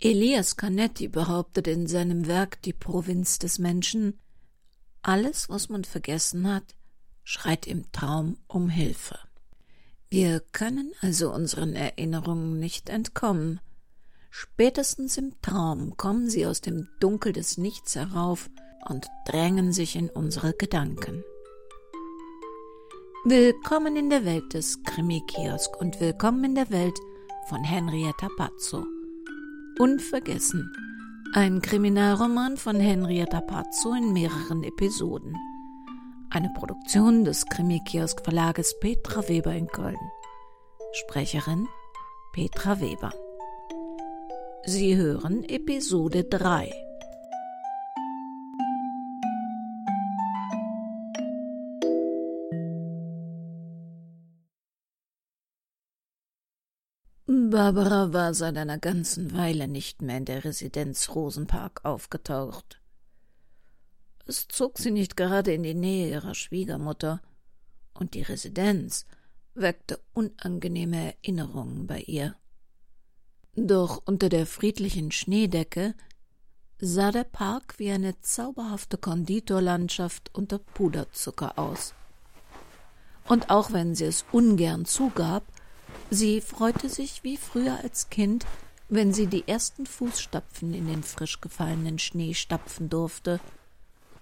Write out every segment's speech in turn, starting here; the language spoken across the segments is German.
Elias Canetti behauptet in seinem Werk Die Provinz des Menschen, alles, was man vergessen hat, schreit im Traum um Hilfe. Wir können also unseren Erinnerungen nicht entkommen. Spätestens im Traum kommen sie aus dem Dunkel des Nichts herauf und drängen sich in unsere Gedanken. Willkommen in der Welt des Krimi-Kiosk und willkommen in der Welt von Henrietta Pazzo. Unvergessen. Ein Kriminalroman von Henrietta Pazzo in mehreren Episoden. Eine Produktion des Krimi-Kiosk Verlages Petra Weber in Köln. Sprecherin Petra Weber. Sie hören Episode 3. Barbara war seit einer ganzen Weile nicht mehr in der Residenz Rosenpark aufgetaucht. Es zog sie nicht gerade in die Nähe ihrer Schwiegermutter, und die Residenz weckte unangenehme Erinnerungen bei ihr. Doch unter der friedlichen Schneedecke sah der Park wie eine zauberhafte Konditorlandschaft unter Puderzucker aus. Und auch wenn sie es ungern zugab, Sie freute sich wie früher als Kind, wenn sie die ersten Fußstapfen in den frisch gefallenen Schnee stapfen durfte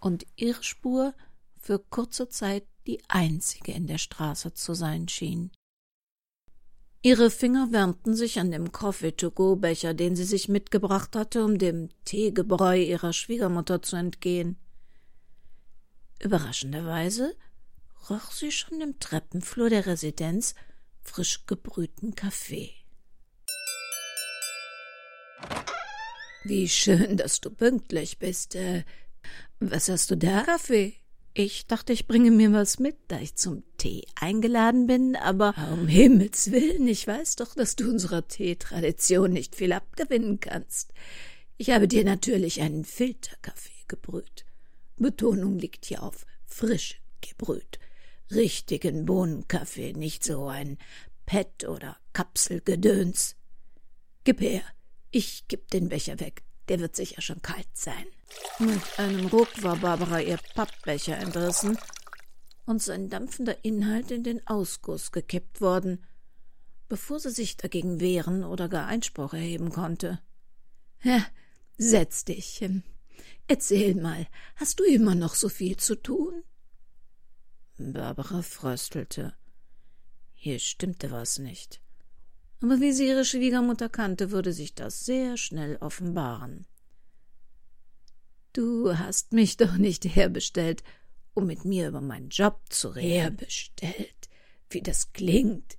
und ihre Spur für kurze Zeit die einzige in der Straße zu sein schien. Ihre Finger wärmten sich an dem Coffee-to-go-Becher, den sie sich mitgebracht hatte, um dem Teegebräu ihrer Schwiegermutter zu entgehen. Überraschenderweise roch sie schon im Treppenflur der Residenz frisch gebrühten Kaffee. Wie schön, dass du pünktlich bist. Äh, was hast du da, Kaffee? Ich dachte, ich bringe mir was mit, da ich zum Tee eingeladen bin, aber um Himmels willen, ich weiß doch, dass du unserer Teetradition nicht viel abgewinnen kannst. Ich habe dir natürlich einen Filterkaffee gebrüht. Betonung liegt hier auf frisch gebrüht richtigen Bohnenkaffee, nicht so ein Pet oder Kapselgedöns. Gib her, ich geb den Becher weg, der wird sicher schon kalt sein. Mit einem Ruck war Barbara ihr Pappbecher entrissen und sein dampfender Inhalt in den Ausguss gekippt worden, bevor sie sich dagegen wehren oder gar Einspruch erheben konnte. Ja, setz dich. Erzähl mal, hast du immer noch so viel zu tun? Barbara fröstelte. Hier stimmte was nicht. Aber wie sie ihre Schwiegermutter kannte, würde sich das sehr schnell offenbaren. Du hast mich doch nicht herbestellt, um mit mir über meinen Job zu reden. Herbestellt, wie das klingt.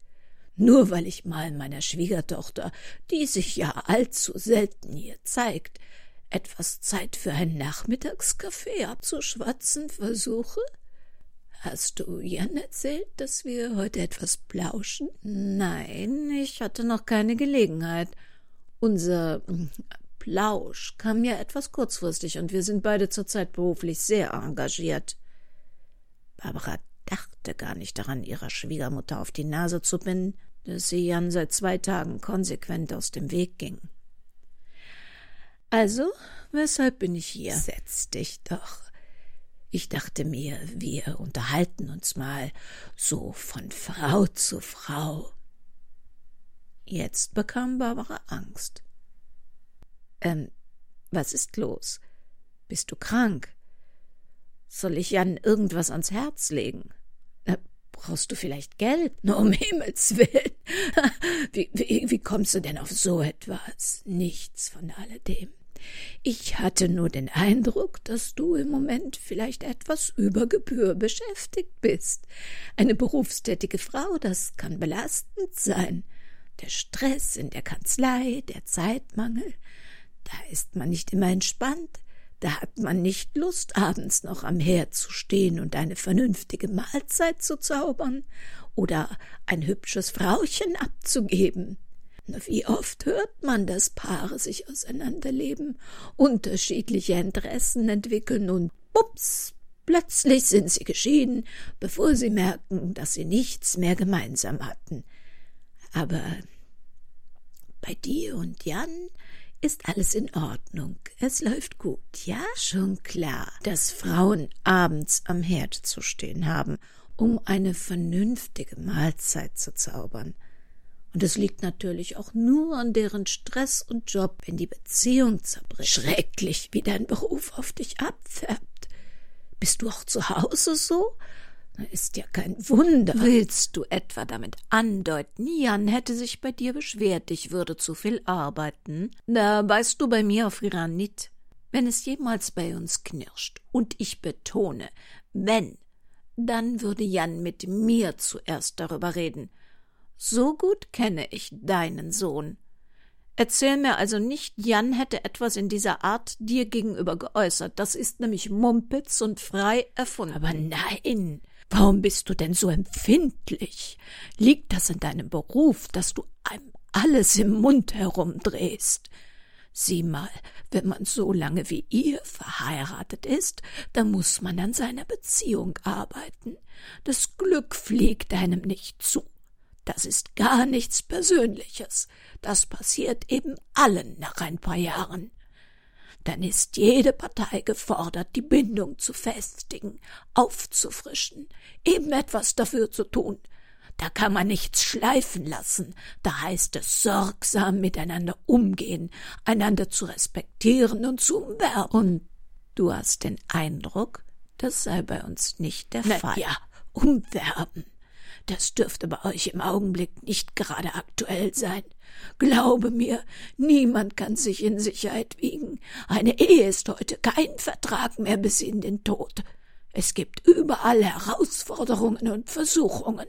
Nur weil ich mal meiner Schwiegertochter, die sich ja allzu selten hier zeigt, etwas Zeit für ein Nachmittagskaffee abzuschwatzen versuche? Hast du Jan erzählt, dass wir heute etwas plauschen? Nein, ich hatte noch keine Gelegenheit. Unser hm, Plausch kam ja etwas kurzfristig und wir sind beide zurzeit beruflich sehr engagiert. Barbara dachte gar nicht daran, ihrer Schwiegermutter auf die Nase zu binden, dass sie Jan seit zwei Tagen konsequent aus dem Weg ging. Also, weshalb bin ich hier? Setz dich doch. Ich dachte mir, wir unterhalten uns mal so von Frau zu Frau. Jetzt bekam Barbara Angst. Ähm, was ist los? Bist du krank? Soll ich Jan irgendwas ans Herz legen? Äh, brauchst du vielleicht Geld? Nur um Himmels willen. wie, wie, wie kommst du denn auf so etwas? Nichts von alledem. Ich hatte nur den Eindruck, dass du im Moment vielleicht etwas über Gebühr beschäftigt bist. Eine berufstätige Frau, das kann belastend sein. Der Stress in der Kanzlei, der Zeitmangel, da ist man nicht immer entspannt, da hat man nicht Lust, abends noch am Herd zu stehen und eine vernünftige Mahlzeit zu zaubern oder ein hübsches Frauchen abzugeben. Wie oft hört man, dass Paare sich auseinanderleben, unterschiedliche Interessen entwickeln und bups, plötzlich sind sie geschieden, bevor sie merken, dass sie nichts mehr gemeinsam hatten. Aber bei dir und Jan ist alles in Ordnung. Es läuft gut, ja? Schon klar, dass Frauen abends am Herd zu stehen haben, um eine vernünftige Mahlzeit zu zaubern. Und es liegt natürlich auch nur an deren Stress und Job, wenn die Beziehung zerbricht. Schrecklich, wie dein Beruf auf dich abfärbt. Bist du auch zu Hause so? Ist ja kein Wunder. Willst du etwa damit andeuten, Jan hätte sich bei dir beschwert, ich würde zu viel arbeiten? Da weißt du bei mir auf Granit. Wenn es jemals bei uns knirscht, und ich betone, wenn, dann würde Jan mit mir zuerst darüber reden. So gut kenne ich deinen Sohn. Erzähl mir also nicht, Jan hätte etwas in dieser Art dir gegenüber geäußert. Das ist nämlich Mumpitz und frei erfunden. Aber nein, Warum bist du denn so empfindlich? Liegt das in deinem Beruf, dass du einem alles im Mund herumdrehst? Sieh mal, wenn man so lange wie ihr verheiratet ist, dann muss man an seiner Beziehung arbeiten. Das Glück fliegt einem nicht zu. Das ist gar nichts Persönliches. Das passiert eben allen nach ein paar Jahren dann ist jede Partei gefordert, die Bindung zu festigen, aufzufrischen, eben etwas dafür zu tun. Da kann man nichts schleifen lassen, da heißt es sorgsam miteinander umgehen, einander zu respektieren und zu umwerben. Und du hast den Eindruck, das sei bei uns nicht der Na, Fall. Ja, umwerben. Das dürfte bei euch im Augenblick nicht gerade aktuell sein. Glaube mir, niemand kann sich in Sicherheit wiegen. Eine Ehe ist heute kein Vertrag mehr bis in den Tod. Es gibt überall Herausforderungen und Versuchungen.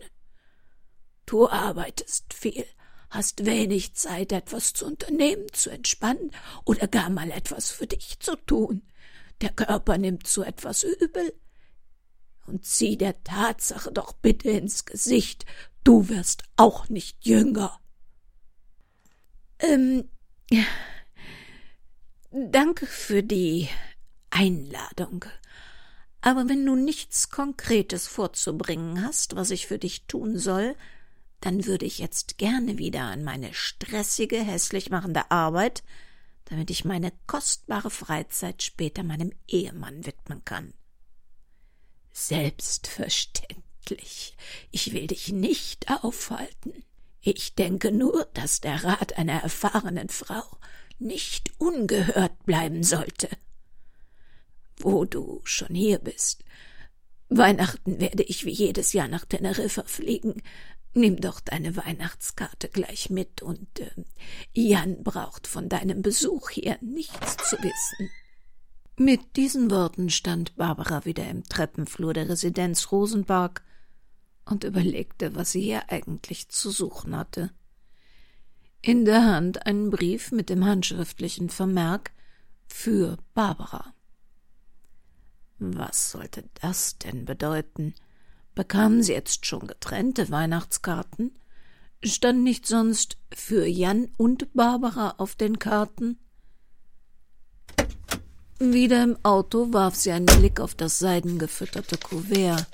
Du arbeitest viel, hast wenig Zeit, etwas zu unternehmen, zu entspannen oder gar mal etwas für dich zu tun. Der Körper nimmt so etwas übel, und sieh der Tatsache doch bitte ins Gesicht, du wirst auch nicht jünger. Ähm, danke für die Einladung. Aber wenn du nichts Konkretes vorzubringen hast, was ich für dich tun soll, dann würde ich jetzt gerne wieder an meine stressige, hässlich machende Arbeit, damit ich meine kostbare Freizeit später meinem Ehemann widmen kann. Selbstverständlich. Ich will dich nicht aufhalten. Ich denke nur, dass der Rat einer erfahrenen Frau nicht ungehört bleiben sollte. Wo du schon hier bist. Weihnachten werde ich wie jedes Jahr nach Teneriffa fliegen. Nimm doch deine Weihnachtskarte gleich mit und äh, Jan braucht von deinem Besuch hier nichts zu wissen. Mit diesen Worten stand Barbara wieder im Treppenflur der Residenz Rosenberg und überlegte, was sie hier eigentlich zu suchen hatte. In der Hand einen Brief mit dem handschriftlichen Vermerk für Barbara. Was sollte das denn bedeuten? Bekamen sie jetzt schon getrennte Weihnachtskarten? Stand nicht sonst für Jan und Barbara auf den Karten? Wieder im Auto warf sie einen Blick auf das seidengefütterte Kuvert.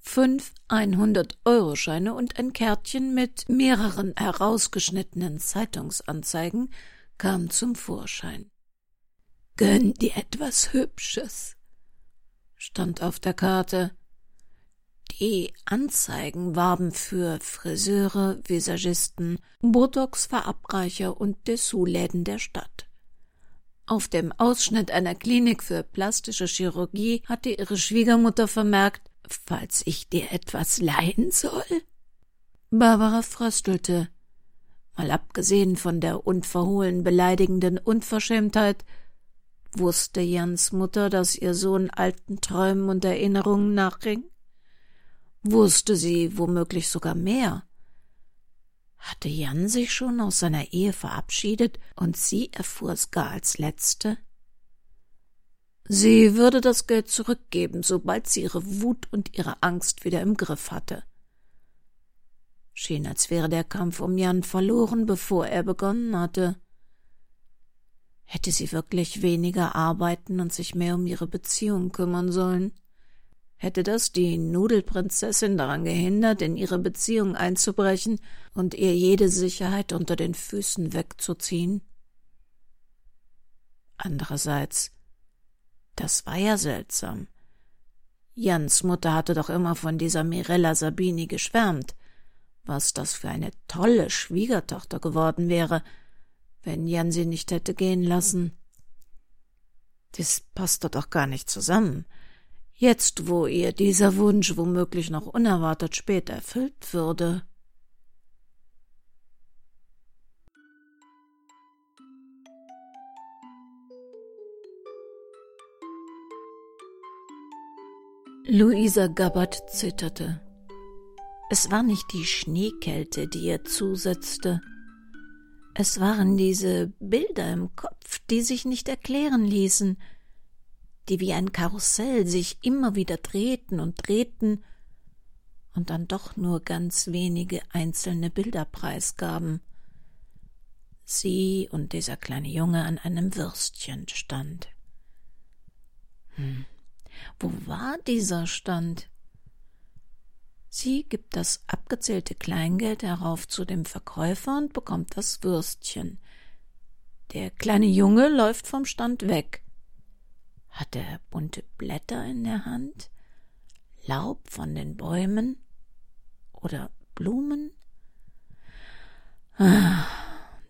Fünf einhundert-Euro-Scheine und ein Kärtchen mit mehreren herausgeschnittenen Zeitungsanzeigen kam zum Vorschein. Gönn dir etwas Hübsches, stand auf der Karte. Die Anzeigen warben für Friseure, Visagisten, Botox-Verabreicher und Dessous-Läden der Stadt. Auf dem Ausschnitt einer Klinik für plastische Chirurgie hatte ihre Schwiegermutter vermerkt, falls ich dir etwas leihen soll? Barbara fröstelte. Mal abgesehen von der unverhohlen beleidigenden Unverschämtheit, wusste Jans Mutter, dass ihr Sohn alten Träumen und Erinnerungen nachging? Wusste sie womöglich sogar mehr? Hatte Jan sich schon aus seiner Ehe verabschiedet und sie erfuhr es gar als Letzte? Sie würde das Geld zurückgeben, sobald sie ihre Wut und ihre Angst wieder im Griff hatte. Schien, als wäre der Kampf um Jan verloren, bevor er begonnen hatte. Hätte sie wirklich weniger arbeiten und sich mehr um ihre Beziehung kümmern sollen? Hätte das die Nudelprinzessin daran gehindert, in ihre Beziehung einzubrechen und ihr jede Sicherheit unter den Füßen wegzuziehen? Andererseits, das war ja seltsam. Jans Mutter hatte doch immer von dieser Mirella Sabini geschwärmt, was das für eine tolle Schwiegertochter geworden wäre, wenn Jan sie nicht hätte gehen lassen. Das passte doch gar nicht zusammen. Jetzt, wo ihr dieser Wunsch womöglich noch unerwartet spät erfüllt würde. Luisa Gabbard zitterte. Es war nicht die Schneekälte, die ihr zusetzte. Es waren diese Bilder im Kopf, die sich nicht erklären ließen, die wie ein Karussell sich immer wieder drehten und drehten und dann doch nur ganz wenige einzelne Bilder preisgaben. Sie und dieser kleine Junge an einem Würstchen stand. Hm. Wo war dieser Stand? Sie gibt das abgezählte Kleingeld herauf zu dem Verkäufer und bekommt das Würstchen. Der kleine Junge läuft vom Stand weg. Hat er bunte Blätter in der Hand? Laub von den Bäumen? Oder Blumen? Ah,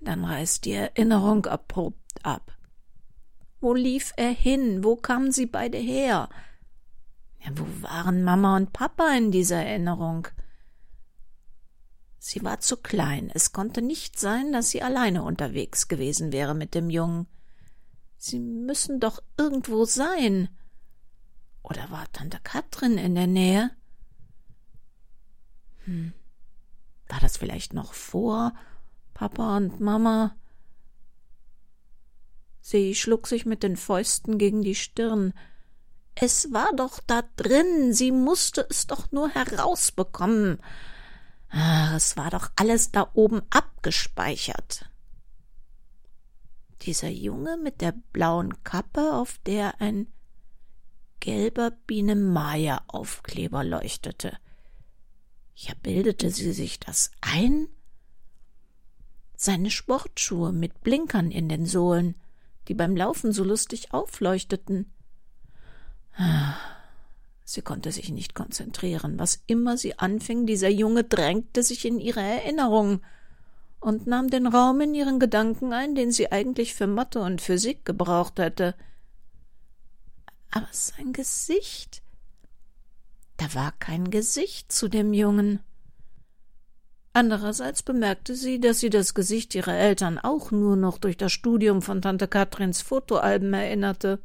dann reißt die Erinnerung abrupt ab. Wo lief er hin? Wo kamen sie beide her? Ja, wo waren Mama und Papa in dieser Erinnerung? Sie war zu klein. Es konnte nicht sein, dass sie alleine unterwegs gewesen wäre mit dem Jungen. Sie müssen doch irgendwo sein. Oder war Tante Katrin in der Nähe? Hm. War das vielleicht noch vor Papa und Mama? Sie schlug sich mit den Fäusten gegen die Stirn. Es war doch da drin, sie musste es doch nur herausbekommen. Ah, es war doch alles da oben abgespeichert dieser Junge mit der blauen Kappe, auf der ein gelber Biene Maya Aufkleber leuchtete. Ja, bildete sie sich das ein? Seine Sportschuhe mit Blinkern in den Sohlen, die beim Laufen so lustig aufleuchteten. Sie konnte sich nicht konzentrieren. Was immer sie anfing, dieser Junge drängte sich in ihre Erinnerung und nahm den Raum in ihren Gedanken ein, den sie eigentlich für Mathe und Physik gebraucht hätte. Aber sein Gesicht. Da war kein Gesicht zu dem Jungen. Andererseits bemerkte sie, dass sie das Gesicht ihrer Eltern auch nur noch durch das Studium von Tante Katrins Fotoalben erinnerte.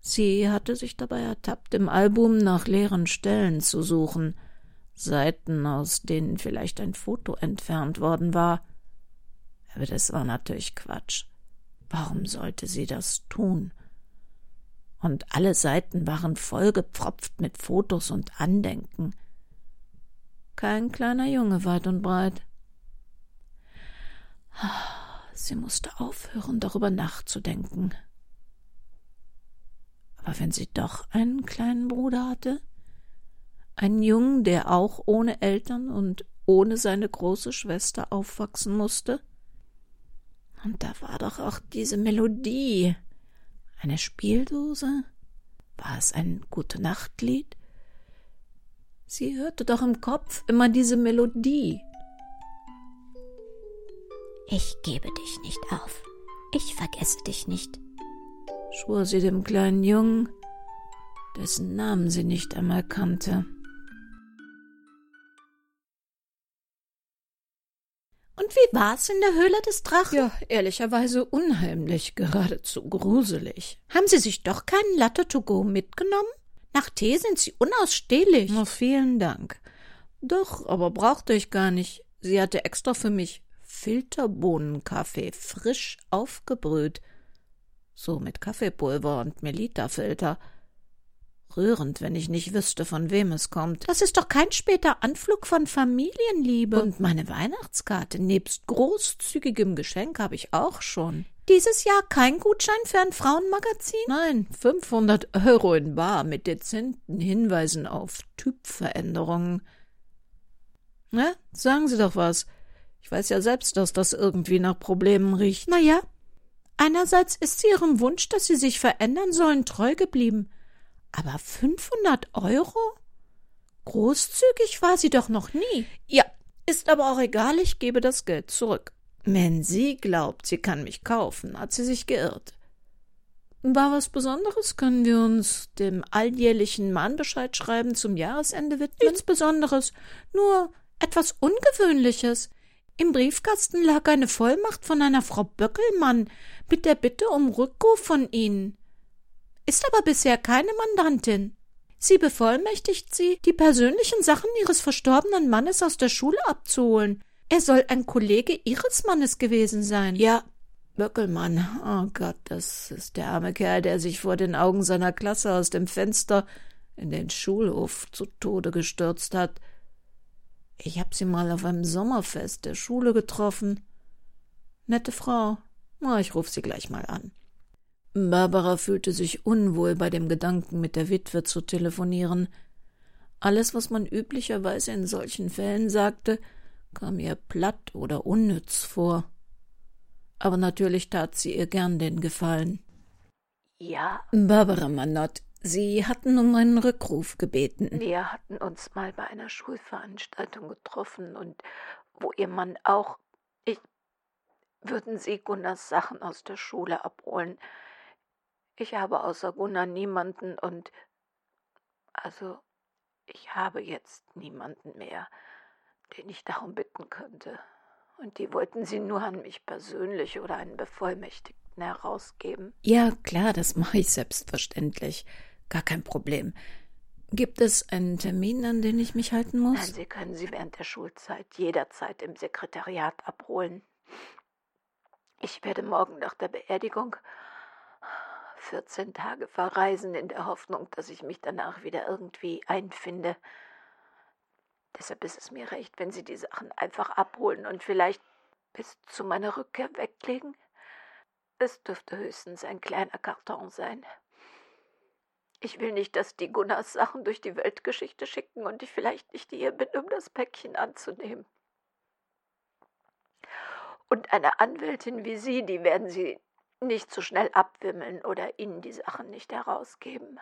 Sie hatte sich dabei ertappt, im Album nach leeren Stellen zu suchen – Seiten, aus denen vielleicht ein Foto entfernt worden war. Aber das war natürlich Quatsch. Warum sollte sie das tun? Und alle Seiten waren vollgepfropft mit Fotos und Andenken. Kein kleiner Junge weit und breit. Sie musste aufhören, darüber nachzudenken. Aber wenn sie doch einen kleinen Bruder hatte? Ein Jungen, der auch ohne Eltern und ohne seine große Schwester aufwachsen musste? Und da war doch auch diese Melodie. Eine Spieldose? War es ein Gute Nachtlied? Sie hörte doch im Kopf immer diese Melodie. Ich gebe dich nicht auf. Ich vergesse dich nicht, schwor sie dem kleinen Jungen, dessen Namen sie nicht einmal kannte. Und wie war's in der Höhle des Drachen? Ja, ehrlicherweise unheimlich, geradezu gruselig. Haben Sie sich doch keinen Latte to go mitgenommen? Nach Tee sind Sie unausstehlich. Oh, vielen Dank. Doch, aber brauchte ich gar nicht. Sie hatte extra für mich Filterbohnenkaffee frisch aufgebrüht. So mit Kaffeepulver und Melita-Filter. Rührend, wenn ich nicht wüsste, von wem es kommt. Das ist doch kein später Anflug von Familienliebe. Und meine Weihnachtskarte nebst großzügigem Geschenk habe ich auch schon. Dieses Jahr kein Gutschein für ein Frauenmagazin? Nein, 500 Euro in Bar mit dezenten Hinweisen auf Typveränderungen. Na, sagen Sie doch was. Ich weiß ja selbst, dass das irgendwie nach Problemen riecht. Na ja, einerseits ist sie ihrem Wunsch, dass sie sich verändern sollen, treu geblieben. Aber 500 Euro? Großzügig war sie doch noch nie. Ja, ist aber auch egal, ich gebe das Geld zurück. Wenn sie glaubt, sie kann mich kaufen, hat sie sich geirrt. War was Besonderes? Können wir uns dem alljährlichen Mahnbescheid schreiben zum Jahresende widmen? Nichts Besonderes, nur etwas Ungewöhnliches. Im Briefkasten lag eine Vollmacht von einer Frau Böckelmann mit der Bitte um Rückruf von Ihnen. Ist aber bisher keine Mandantin. Sie bevollmächtigt Sie, die persönlichen Sachen Ihres verstorbenen Mannes aus der Schule abzuholen. Er soll ein Kollege Ihres Mannes gewesen sein. Ja, Böckelmann. Oh Gott, das ist der arme Kerl, der sich vor den Augen seiner Klasse aus dem Fenster in den Schulhof zu Tode gestürzt hat. Ich hab sie mal auf einem Sommerfest der Schule getroffen. Nette Frau. Na, ich ruf sie gleich mal an. Barbara fühlte sich unwohl bei dem Gedanken, mit der Witwe zu telefonieren. Alles, was man üblicherweise in solchen Fällen sagte, kam ihr platt oder unnütz vor. Aber natürlich tat sie ihr gern den Gefallen. Ja. Barbara Manott, Sie hatten um einen Rückruf gebeten. Wir hatten uns mal bei einer Schulveranstaltung getroffen und wo Ihr Mann auch. Ich. Würden Sie Gunnars Sachen aus der Schule abholen? Ich habe außer Gunnar niemanden und. Also, ich habe jetzt niemanden mehr, den ich darum bitten könnte. Und die wollten Sie nur an mich persönlich oder einen Bevollmächtigten herausgeben? Ja, klar, das mache ich selbstverständlich. Gar kein Problem. Gibt es einen Termin, an den ich mich halten muss? Nein, Sie können sie während der Schulzeit jederzeit im Sekretariat abholen. Ich werde morgen nach der Beerdigung 14 Tage verreisen in der Hoffnung, dass ich mich danach wieder irgendwie einfinde. Deshalb ist es mir recht, wenn Sie die Sachen einfach abholen und vielleicht bis zu meiner Rückkehr weglegen. Es dürfte höchstens ein kleiner Karton sein. Ich will nicht, dass die Gunnars Sachen durch die Weltgeschichte schicken und ich vielleicht nicht hier bin, um das Päckchen anzunehmen. Und eine Anwältin wie Sie, die werden Sie nicht so schnell abwimmeln oder Ihnen die Sachen nicht herausgeben.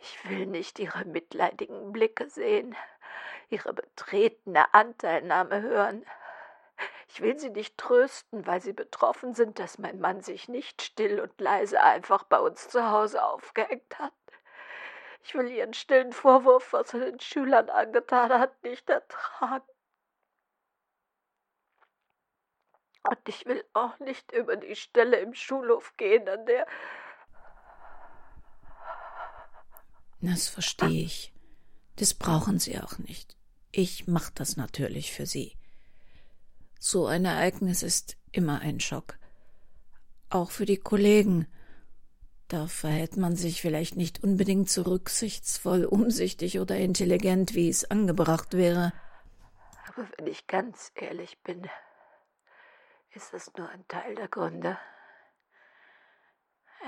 Ich will nicht Ihre mitleidigen Blicke sehen, Ihre betretene Anteilnahme hören. Ich will Sie nicht trösten, weil Sie betroffen sind, dass mein Mann sich nicht still und leise einfach bei uns zu Hause aufgehängt hat. Ich will Ihren stillen Vorwurf, was er den Schülern angetan hat, nicht ertragen. Und ich will auch nicht über die Stelle im Schulhof gehen, an der. Das verstehe ich. Das brauchen Sie auch nicht. Ich mach das natürlich für Sie. So ein Ereignis ist immer ein Schock. Auch für die Kollegen. Da verhält man sich vielleicht nicht unbedingt so rücksichtsvoll, umsichtig oder intelligent, wie es angebracht wäre. Aber wenn ich ganz ehrlich bin, ist das nur ein Teil der Gründe.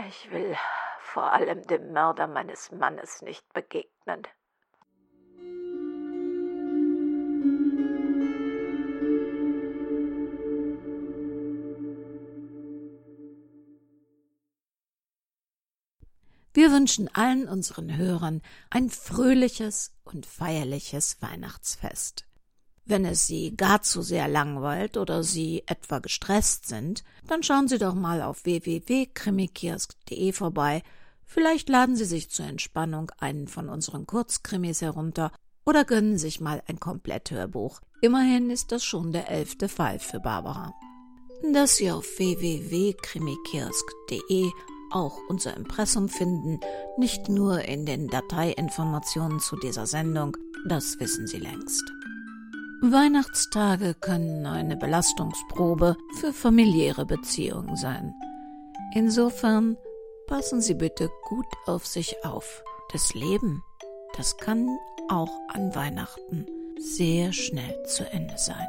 Ich will vor allem dem Mörder meines Mannes nicht begegnen. Wir wünschen allen unseren Hörern ein fröhliches und feierliches Weihnachtsfest. Wenn es Sie gar zu sehr langweilt oder Sie etwa gestresst sind, dann schauen Sie doch mal auf www.krimikiosk.de vorbei. Vielleicht laden Sie sich zur Entspannung einen von unseren Kurzkrimis herunter oder gönnen sich mal ein Kompletthörbuch. Immerhin ist das schon der elfte Fall für Barbara. Dass Sie auf www.krimikiosk.de auch unser Impressum finden, nicht nur in den Dateiinformationen zu dieser Sendung, das wissen Sie längst. Weihnachtstage können eine Belastungsprobe für familiäre Beziehungen sein. Insofern passen Sie bitte gut auf sich auf. Das Leben, das kann auch an Weihnachten sehr schnell zu Ende sein.